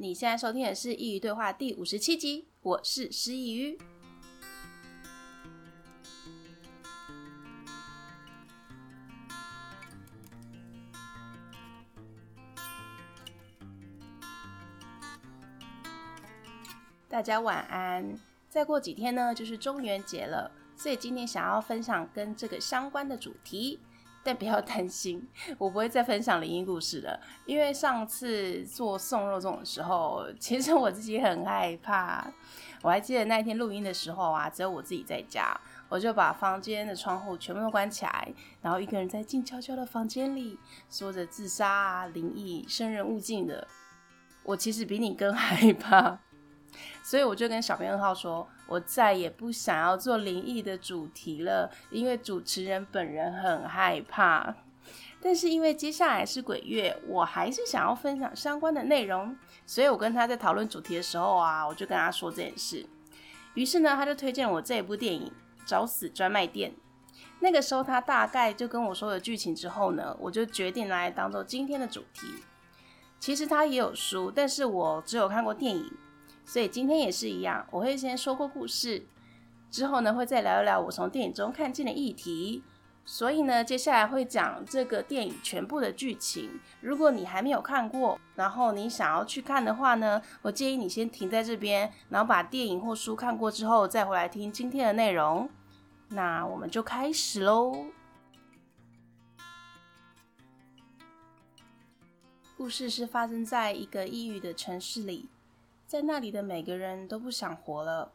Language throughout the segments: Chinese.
你现在收听的是《佾萮对话》第五十七集，我是师佾萮。大家晚安。再过几天呢，就是中元节了，所以今天想要分享跟这个相关的主题。但不要担心，我不会再分享灵异故事了，因为上次做送肉粽的时候，其实我自己很害怕。我还记得那一天录音的时候啊，只有我自己在家，我就把房间的窗户全部都关起来，然后一个人在静悄悄的房间里说着自杀啊、灵异、生人勿近的。我其实比你更害怕。所以我就跟小编二号说，我再也不想要做灵异的主题了，因为主持人本人很害怕。但是因为接下来是鬼月，我还是想要分享相关的内容，所以我跟他在讨论主题的时候啊，我就跟他说这件事。于是呢，他就推荐我这一部电影《找死专卖店》。那个时候他大概就跟我说了剧情之后呢，我就决定来当做今天的主题。其实他也有书，但是我只有看过电影。所以今天也是一样，我会先说过故事，之后呢会再聊一聊我从电影中看见的议题。所以呢，接下来会讲这个电影全部的剧情。如果你还没有看过，然后你想要去看的话呢，我建议你先停在这边，然后把电影或书看过之后再回来听今天的内容。那我们就开始喽。故事是发生在一个异域的城市里。在那里的每个人都不想活了，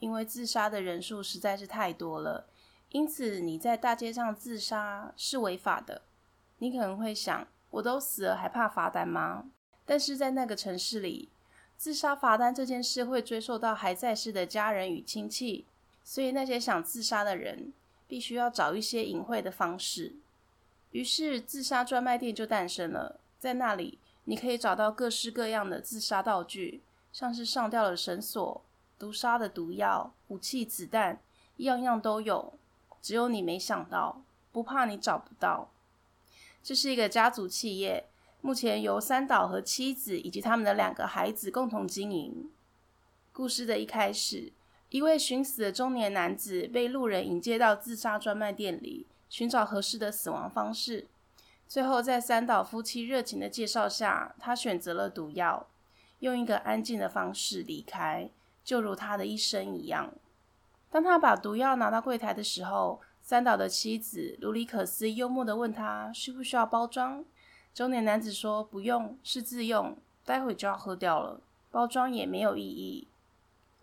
因为自杀的人数实在是太多了。因此，你在大街上自杀是违法的。你可能会想，我都死了还怕罚单吗？但是在那个城市里，自杀罚单这件事会追溯到还在世的家人与亲戚，所以那些想自杀的人必须要找一些隐晦的方式。于是，自杀专卖店就诞生了。在那里，你可以找到各式各样的自杀道具。像是上吊的绳索、毒杀的毒药、武器、子弹，样样都有。只有你没想到，不怕你找不到。这是一个家族企业，目前由三岛和妻子以及他们的两个孩子共同经营。故事的一开始，一位寻死的中年男子被路人引介到自杀专卖店里，寻找合适的死亡方式。最后，在三岛夫妻热情的介绍下，他选择了毒药。用一个安静的方式离开，就如他的一生一样。当他把毒药拿到柜台的时候，三岛的妻子卢里可斯幽默地问他需不需要包装。中年男子说不用，是自用，待会就要喝掉了，包装也没有意义。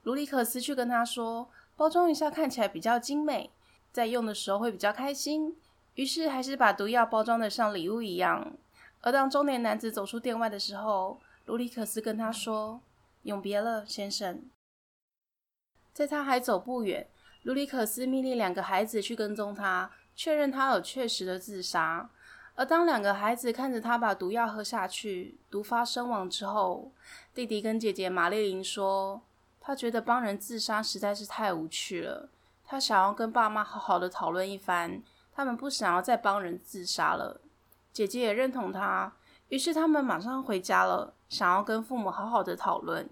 卢里可斯却跟他说，包装一下看起来比较精美，在用的时候会比较开心。于是还是把毒药包装得像礼物一样。而当中年男子走出店外的时候，卢里可斯跟他说：“永别了，先生。”在他还走不远，卢里可斯命令两个孩子去跟踪他，确认他有确实的自杀。而当两个孩子看着他把毒药喝下去，毒发身亡之后，弟弟跟姐姐玛丽琳说：“他觉得帮人自杀实在是太无趣了，他想要跟爸妈好好的讨论一番，他们不想要再帮人自杀了。”姐姐也认同他。于是他们马上回家了，想要跟父母好好的讨论。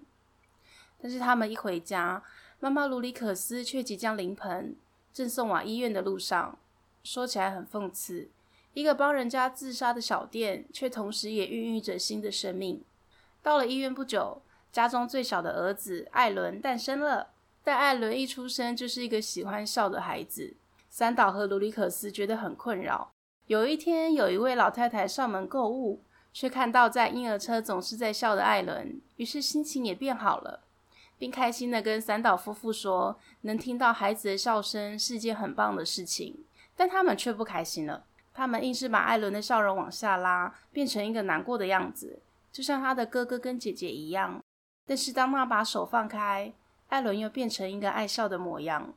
但是他们一回家，妈妈卢里可斯却即将临盆，正送往医院的路上。说起来很讽刺，一个帮人家自杀的小店，却同时也孕育着新的生命。到了医院不久，家中最小的儿子艾伦诞生了。但艾伦一出生就是一个喜欢笑的孩子，三岛和卢里可斯觉得很困扰。有一天，有一位老太太上门购物。却看到在婴儿车总是在笑的艾伦，于是心情也变好了，并开心地跟三岛夫妇说：“能听到孩子的笑声是件很棒的事情。”但他们却不开心了，他们硬是把艾伦的笑容往下拉，变成一个难过的样子，就像他的哥哥跟姐姐一样。但是当他把手放开，艾伦又变成一个爱笑的模样。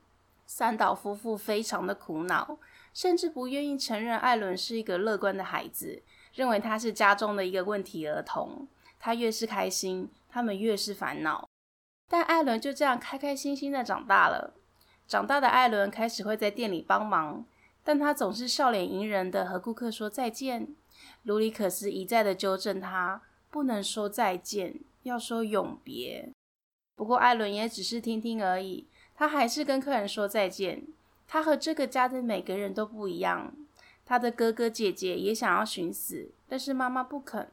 三岛夫妇非常的苦恼，甚至不愿意承认艾伦是一个乐观的孩子。认为他是家中的一个问题儿童，他越是开心，他们越是烦恼。但艾伦就这样开开心心的长大了。长大的艾伦开始会在店里帮忙，但他总是笑脸迎人的和顾客说再见。卢里可斯一再的纠正他，不能说再见，要说永别。不过艾伦也只是听听而已，他还是跟客人说再见。他和这个家的每个人都不一样。他的哥哥姐姐也想要寻死，但是妈妈不肯。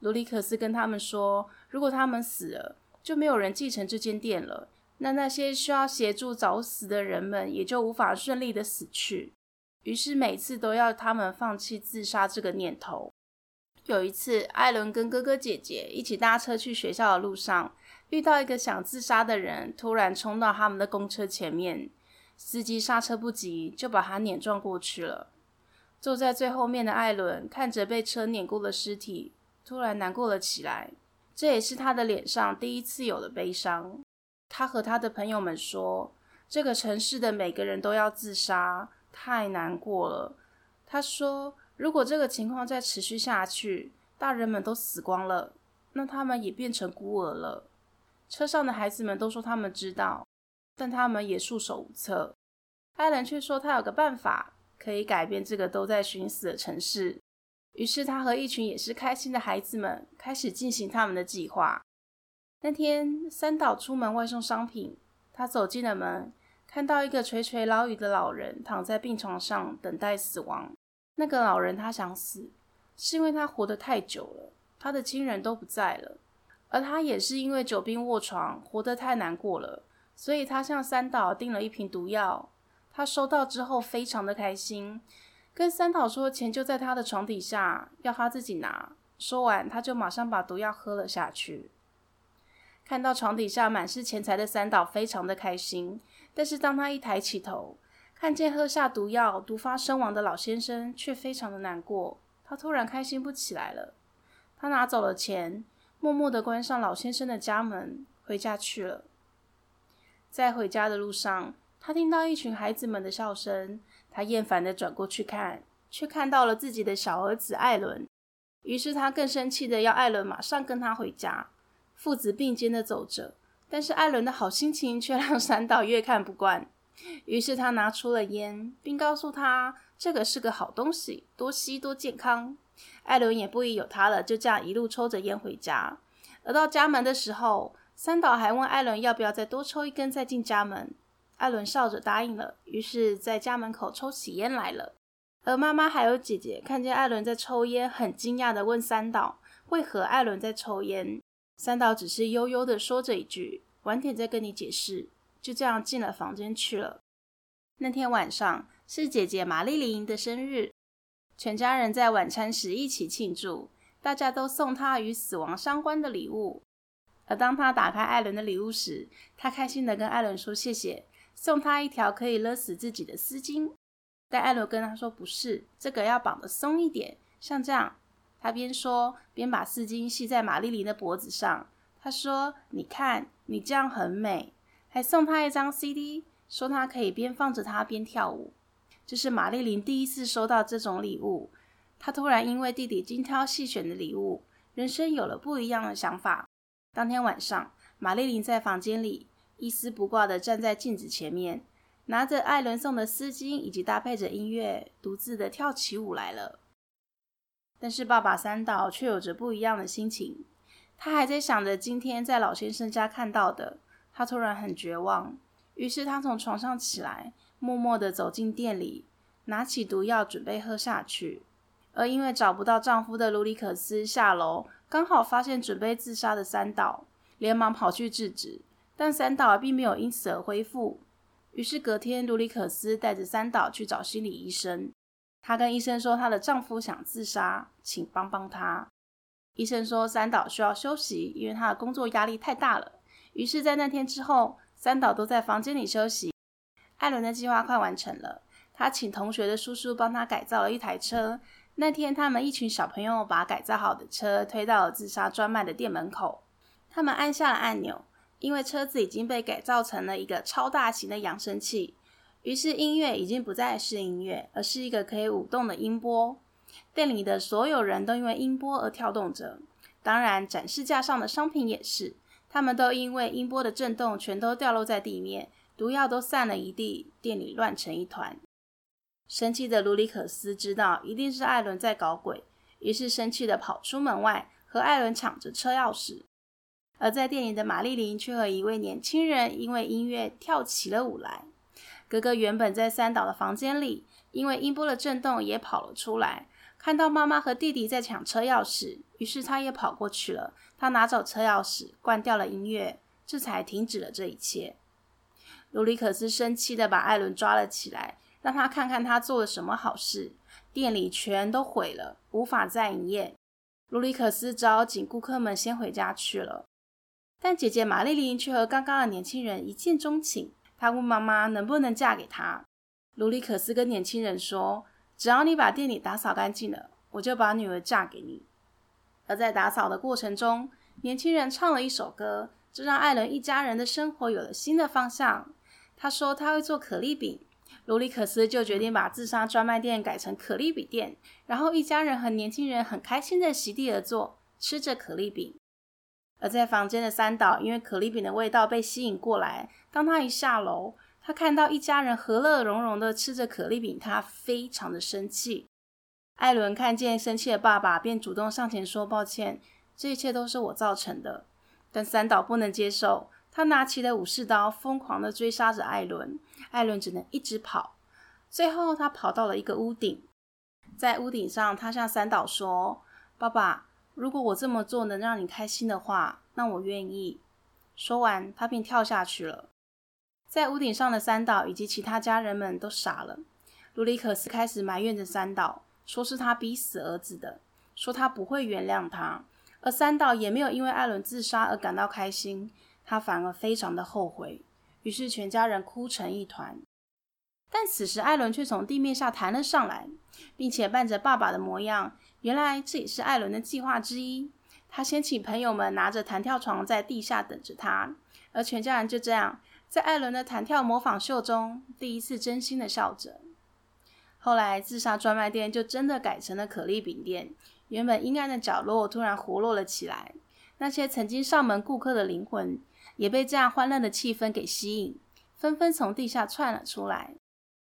卢里克斯跟他们说，如果他们死了，就没有人继承这间店了。那那些需要协助早死的人们也就无法顺利的死去。于是每次都要他们放弃自杀这个念头。有一次，艾伦跟哥哥姐姐一起搭车去学校的路上，遇到一个想自杀的人，突然冲到他们的公车前面，司机刹车不及，就把他碾撞过去了。坐在最后面的艾伦看着被车碾过的尸体，突然难过了起来。这也是他的脸上第一次有了悲伤。他和他的朋友们说：“这个城市的每个人都要自杀，太难过了。”他说：“如果这个情况再持续下去，大人们都死光了，那他们也变成孤儿了。”车上的孩子们都说他们知道，但他们也束手无策。艾伦却说他有个办法可以改变这个都在寻死的城市。于是他和一群也是开心的孩子们开始进行他们的计划。那天，三岛出门外送商品。他走进了门，看到一个垂垂老矣的老人躺在病床上等待死亡。那个老人他想死，是因为他活得太久了，他的亲人都不在了，而他也是因为久病卧床，活得太难过了，所以他向三岛订了一瓶毒药。他收到之后非常的开心，跟三岛说钱就在他的床底下，要他自己拿。说完，他就马上把毒药喝了下去。看到床底下满是钱财的三岛，非常的开心。但是当他一抬起头，看见喝下毒药、毒发身亡的老先生，却非常的难过。他突然开心不起来了。他拿走了钱，默默的关上老先生的家门，回家去了。在回家的路上，他听到一群孩子们的笑声。他厌烦的转过去看，却看到了自己的小儿子艾伦。于是他更生气的要艾伦马上跟他回家。父子并肩的走着，但是艾伦的好心情却让三岛越看不惯。于是他拿出了烟，并告诉他这个是个好东西，多吸多健康。艾伦也不疑有他了，就这样一路抽着烟回家。而到家门的时候，三岛还问艾伦要不要再多抽一根再进家门。艾伦笑着答应了，于是在家门口抽起烟来了。而妈妈还有姐姐看见艾伦在抽烟，很惊讶地问三岛为何艾伦在抽烟。三岛只是悠悠的说着一句：“晚点再跟你解释。”就这样进了房间去了。那天晚上是姐姐玛丽琳的生日，全家人在晚餐时一起庆祝，大家都送她与死亡相关的礼物。而当她打开艾伦的礼物时，她开心的跟艾伦说谢谢，送他一条可以勒死自己的丝巾。但艾伦跟她说：“不是，这个要绑得松一点，像这样。”他边说边把丝巾系在玛丽琳的脖子上。他说：“你看，你这样很美。”还送她一张 CD，说她可以边放着它边跳舞。这是玛丽琳第一次收到这种礼物。她突然因为弟弟精挑细选的礼物，人生有了不一样的想法。当天晚上，玛丽琳在房间里一丝不挂地站在镜子前面，拿着艾伦送的丝巾，以及搭配着音乐，独自地跳起舞来了。但是爸爸三岛却有着不一样的心情，他还在想着今天在老先生家看到的。他突然很绝望，于是他从床上起来，默默地走进店里，拿起毒药准备喝下去。而因为找不到丈夫的卢里可斯下楼，刚好发现准备自杀的三岛，连忙跑去制止，但三岛并没有因此而恢复。于是隔天，卢里可斯带着三岛去找心理医生。她跟医生说，她的丈夫想自杀，请帮帮她。医生说，三岛需要休息，因为她的工作压力太大了。于是，在那天之后，三岛都在房间里休息。艾伦的计划快完成了，他请同学的叔叔帮他改造了一台车。那天，他们一群小朋友把改造好的车推到了自杀专卖的店门口。他们按下了按钮，因为车子已经被改造成了一个超大型的扬声器。于是音乐已经不再是音乐，而是一个可以舞动的音波。店里的所有人都因为音波而跳动着，当然展示架上的商品也是，他们都因为音波的震动全都掉落在地面，毒药都散了一地，店里乱成一团。生气的卢里可斯知道一定是艾伦在搞鬼，于是生气地跑出门外和艾伦抢着车钥匙。而在店里的玛丽琳却和一位年轻人因为音乐跳起了舞来。哥哥原本在三岛的房间里，因为音波的震动也跑了出来，看到妈妈和弟弟在抢车钥匙，于是他也跑过去了。他拿走车钥匙，关掉了音乐，这才停止了这一切。卢里可斯生气地把艾伦抓了起来，让他看看他做了什么好事。店里全都毁了，无法再营业。卢里可斯只好请顾客们先回家去了。但姐姐玛丽琳却和刚刚的年轻人一见钟情。她问妈妈能不能嫁给他。卢里可斯跟年轻人说：“只要你把店里打扫干净了，我就把女儿嫁给你。”而在打扫的过程中，年轻人唱了一首歌，这让艾伦一家人的生活有了新的方向。他说他会做可丽饼，卢里可斯就决定把自杀专卖店改成可丽饼店，然后一家人和年轻人很开心的席地而坐，吃着可丽饼。而在房间的三岛，因为可丽饼的味道被吸引过来，当他一下楼，他看到一家人和乐融融的吃着可丽饼，他非常的生气。艾伦看见生气的爸爸，便主动上前说抱歉，这一切都是我造成的。但三岛不能接受。他拿起了武士刀，疯狂地追杀着艾伦。艾伦只能一直跑。最后，他跑到了一个屋顶，在屋顶上，他向三岛说：“爸爸，如果我这么做能让你开心的话，那我愿意。”说完，他便跳下去了。在屋顶上的三岛以及其他家人们都傻了。卢里可斯开始埋怨着三岛，说是他逼死儿子的，说他不会原谅他。而三岛也没有因为艾伦自杀而感到开心。他反而非常的后悔，于是全家人哭成一团。但此时艾伦却从地面下弹了上来，并且扮着爸爸的模样。原来这也是艾伦的计划之一。他先请朋友们拿着弹跳床在地下等着他，而全家人就这样在艾伦的弹跳模仿秀中第一次真心的笑着。后来自杀专卖店就真的改成了可丽饼店，原本阴暗的角落突然活络了起来。那些曾经上门顾客的灵魂。也被这样欢乐的气氛给吸引，纷纷从地下窜了出来。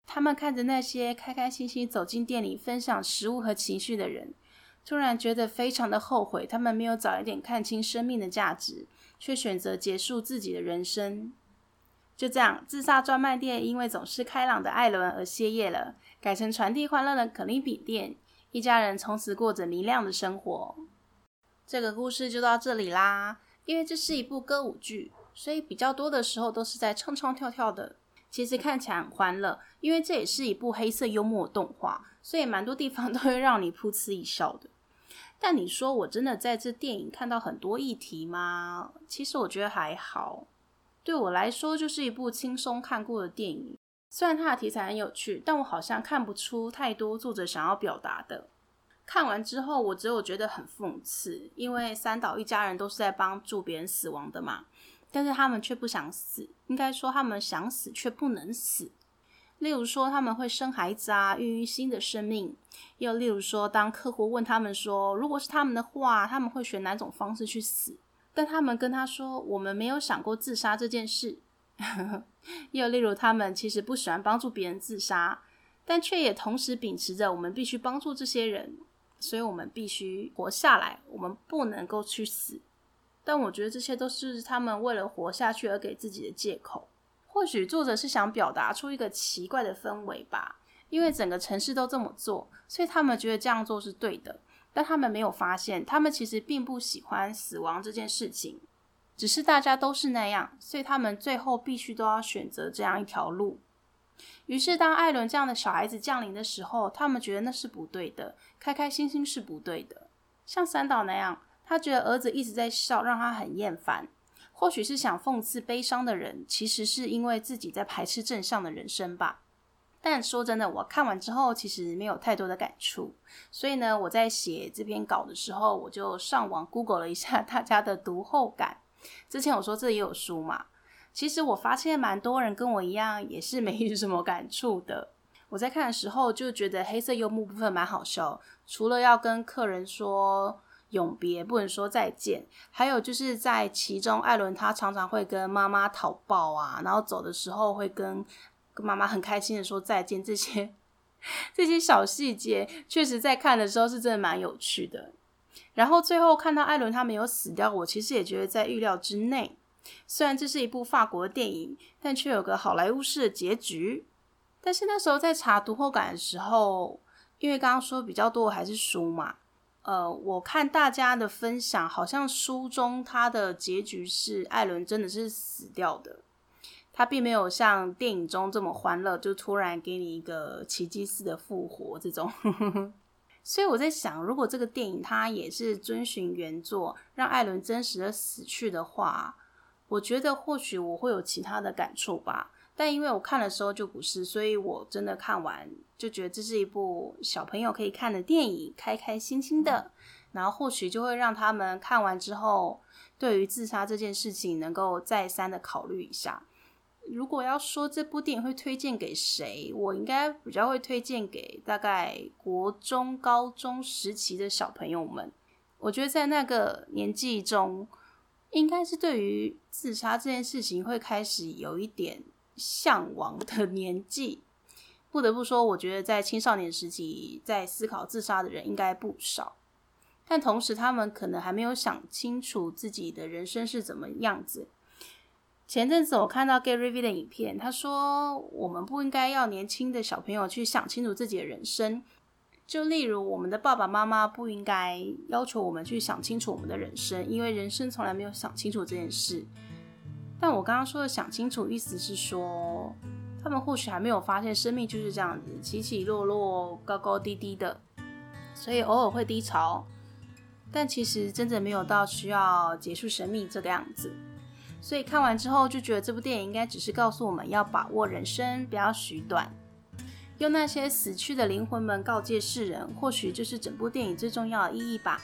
他们看着那些开开心心走进店里分享食物和情绪的人，突然觉得非常的后悔，他们没有早一点看清生命的价值，却选择结束自己的人生。就这样，自杀专卖店因为总是开朗的艾伦而歇业了，改成传递欢乐的可丽饼店。一家人从此过着明亮的生活。这个故事就到这里啦，因为这是一部歌舞剧。所以比较多的时候都是在唱唱跳跳的，其实看起来很欢乐，因为这也是一部黑色幽默动画，所以蛮多地方都会让你噗嗤一笑的。但你说我真的在这电影看到很多议题吗？其实我觉得还好，对我来说就是一部轻松看过的电影。虽然它的题材很有趣，但我好像看不出太多作者想要表达的。看完之后，我只有觉得很讽刺，因为三岛一家人都是在帮助别人死亡的嘛。但是他们却不想死，应该说他们想死却不能死。例如说他们会生孩子啊，孕育新的生命；又例如说，当客户问他们说，如果是他们的话，他们会选哪种方式去死？但他们跟他说，我们没有想过自杀这件事。又例如，他们其实不喜欢帮助别人自杀，但却也同时秉持着我们必须帮助这些人，所以我们必须活下来，我们不能够去死。但我觉得这些都是他们为了活下去而给自己的借口。或许作者是想表达出一个奇怪的氛围吧，因为整个城市都这么做，所以他们觉得这样做是对的。但他们没有发现，他们其实并不喜欢死亡这件事情，只是大家都是那样，所以他们最后必须都要选择这样一条路。于是，当艾伦这样的小孩子降临的时候，他们觉得那是不对的，开开心心是不对的，像三岛那样。他觉得儿子一直在笑，让他很厌烦。或许是想讽刺悲伤的人，其实是因为自己在排斥正向的人生吧。但说真的，我看完之后其实没有太多的感触。所以呢，我在写这篇稿的时候，我就上网 Google 了一下大家的读后感。之前我说这也有书嘛，其实我发现蛮多人跟我一样，也是没什么感触的。我在看的时候就觉得黑色幽默部分蛮好笑，除了要跟客人说。永别不能说再见，还有就是在其中，艾伦他常常会跟妈妈讨抱啊，然后走的时候会跟跟妈妈很开心的说再见，这些这些小细节，确实在看的时候是真的蛮有趣的。然后最后看到艾伦他没有死掉，我其实也觉得在预料之内。虽然这是一部法国的电影，但却有个好莱坞式的结局。但是那时候在查读后感的时候，因为刚刚说比较多的还是书嘛，呃，我看大家的分享，好像书中他的结局是艾伦真的是死掉的，他并没有像电影中这么欢乐，就突然给你一个奇迹似的复活这种。所以我在想，如果这个电影它也是遵循原作，让艾伦真实的死去的话，我觉得或许我会有其他的感触吧。但因为我看的时候就不是，所以我真的看完就觉得这是一部小朋友可以看的电影，开开心心的。然后或许就会让他们看完之后，对于自杀这件事情能够再三的考虑一下。如果要说这部电影会推荐给谁，我应该比较会推荐给大概国中、高中时期的小朋友们。我觉得在那个年纪中，应该是对于自杀这件事情会开始有一点。向往的 年纪，不得不说，我觉得在青少年时期在思考自杀的人应该不少，但同时他们可能还没有想清楚自己的人生是怎么样子。前阵子我看到 Gary V 的影片，他说我们不应该要年轻的小朋友去想清楚自己的人生，就例如我们的爸爸妈妈不应该要求我们去想清楚我们的人生，因为人生从来没有想清楚这件事。但我刚刚说的想清楚，意思是说，他们或许还没有发现生命就是这样子，起起落落，高高低低的，所以偶尔会低潮，但其实真的没有到需要结束生命这个样子。所以看完之后就觉得这部电影应该只是告诉我们要把握人生，不要许短，用那些死去的灵魂们告诫世人，或许就是整部电影最重要的意义吧。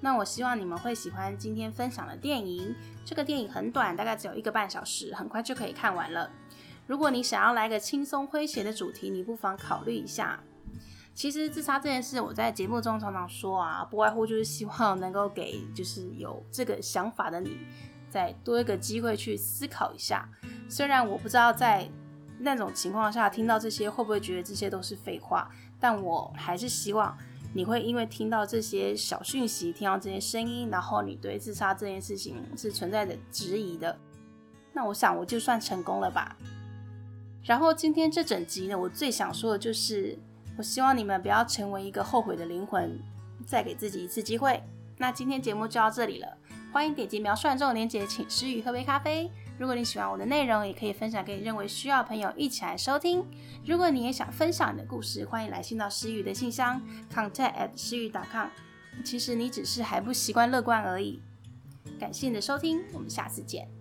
那我希望你们会喜欢今天分享的电影。这个电影很短，大概只有一个半小时，很快就可以看完了。如果你想要来个轻松诙谐的主题，你不妨考虑一下。其实自杀这件事，我在节目中常常说啊，不外乎就是希望能够给就是有这个想法的你，再多一个机会去思考一下。虽然我不知道在那种情况下听到这些会不会觉得这些都是废话，但我还是希望。你会因为听到这些小讯息，听到这些声音，然后你对自杀这件事情是存在着质疑的，那我想我就算成功了吧。然后今天这整集呢，我最想说的就是，我希望你们不要成为一个后悔的灵魂，再给自己一次机会。那今天节目就到这里了，欢迎点击描述栏中的链接，请诗雨喝杯咖啡。如果你喜欢我的内容，也可以分享给你认为需要朋友一起来收听。如果你也想分享你的故事，欢迎来信到诗雨的信箱，contact at 诗雨 com。其实你只是还不习惯乐观而已。感谢你的收听，我们下次见。